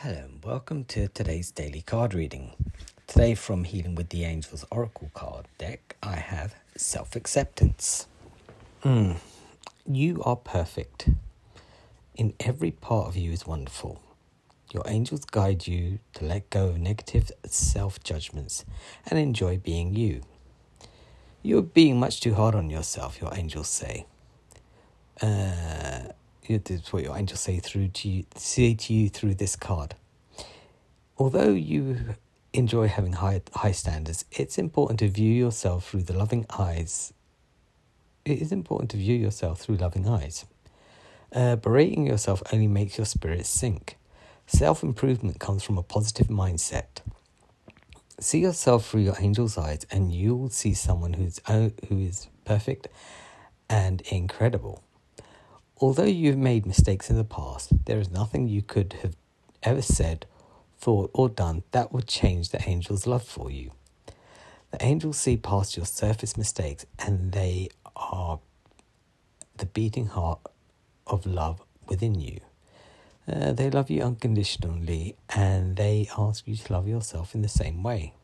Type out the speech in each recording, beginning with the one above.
Hello and welcome to today's daily card reading. Today, from Healing with the Angels Oracle card deck, I have self acceptance. Mm. You are perfect. In every part of you is wonderful. Your angels guide you to let go of negative self judgments and enjoy being you. You're being much too hard on yourself, your angels say. Uh, it's what your angels say through to you, say to you through this card. Although you enjoy having high high standards, it's important to view yourself through the loving eyes. It is important to view yourself through loving eyes. Uh, berating yourself only makes your spirit sink. Self improvement comes from a positive mindset. See yourself through your angel's eyes, and you'll see someone who's who is perfect and incredible. Although you've made mistakes in the past, there is nothing you could have ever said, thought, or done that would change the angel's love for you. The angels see past your surface mistakes and they are the beating heart of love within you. Uh, they love you unconditionally and they ask you to love yourself in the same way.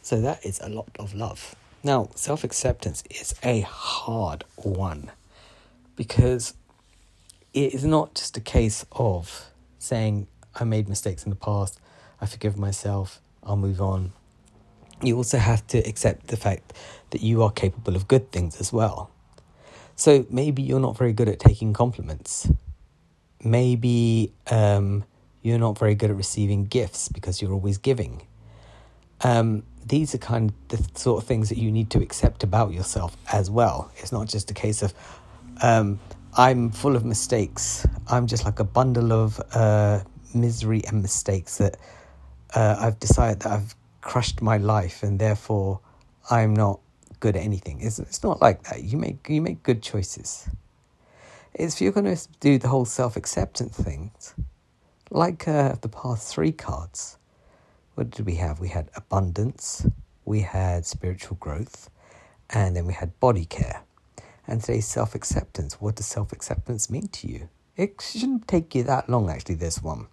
So that is a lot of love. Now, self acceptance is a hard one because it is not just a case of saying, I made mistakes in the past, I forgive myself, I'll move on. You also have to accept the fact that you are capable of good things as well. So maybe you're not very good at taking compliments. Maybe um, you're not very good at receiving gifts because you're always giving. Um, these are kind of the sort of things that you need to accept about yourself as well. It's not just a case of, um, I'm full of mistakes. I'm just like a bundle of uh, misery and mistakes that uh, I've decided that I've crushed my life and therefore I'm not good at anything. It's, it's not like that. You make you make good choices. If you're going to do the whole self acceptance things, like uh, the past three cards, what did we have? We had abundance, we had spiritual growth, and then we had body care. And today's self acceptance. What does self acceptance mean to you? It shouldn't take you that long, actually, this one.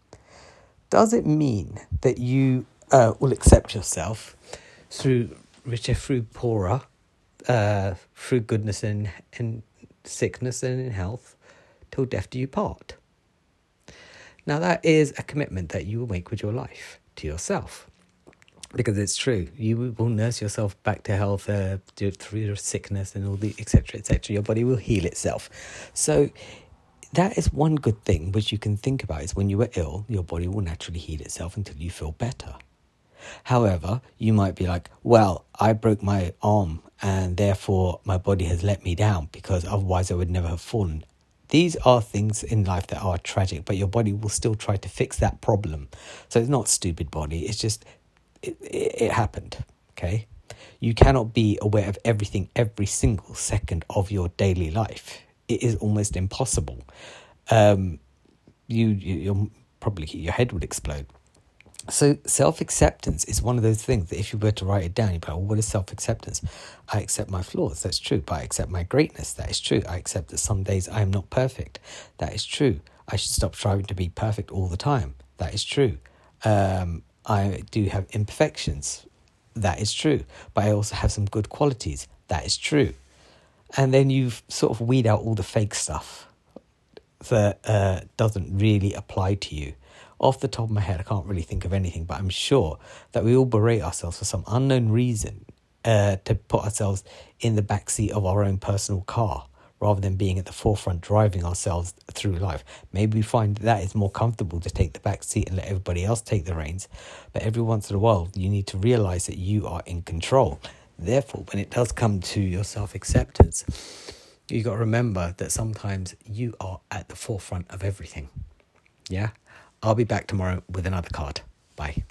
Does it mean that you uh, will accept yourself through richer, through poorer, uh, through goodness and, and sickness and in health, till death do you part? Now, that is a commitment that you will make with your life to yourself because it's true. You will nurse yourself back to health uh, through sickness and all the etc. etc. Your body will heal itself. So that is one good thing which you can think about is when you are ill, your body will naturally heal itself until you feel better. However, you might be like, well, I broke my arm and therefore my body has let me down because otherwise I would never have fallen. These are things in life that are tragic, but your body will still try to fix that problem. So it's not stupid body, it's just it, it, happened. Okay. You cannot be aware of everything every single second of your daily life. It is almost impossible. Um, you, you you're probably your head would explode. So self acceptance is one of those things that if you were to write it down, you'd be like, well, what is self acceptance? I accept my flaws, that's true, but I accept my greatness, that is true. I accept that some days I am not perfect, that is true. I should stop striving to be perfect all the time, that is true. Um, I do have imperfections. That is true. But I also have some good qualities. That is true. And then you sort of weed out all the fake stuff that uh, doesn't really apply to you. Off the top of my head, I can't really think of anything, but I'm sure that we all berate ourselves for some unknown reason uh, to put ourselves in the backseat of our own personal car rather than being at the forefront driving ourselves through life. Maybe we find that it's more comfortable to take the back seat and let everybody else take the reins. But every once in a while, you need to realize that you are in control. Therefore, when it does come to your self acceptance, you got to remember that sometimes you are at the forefront of everything. Yeah? I'll be back tomorrow with another card. Bye.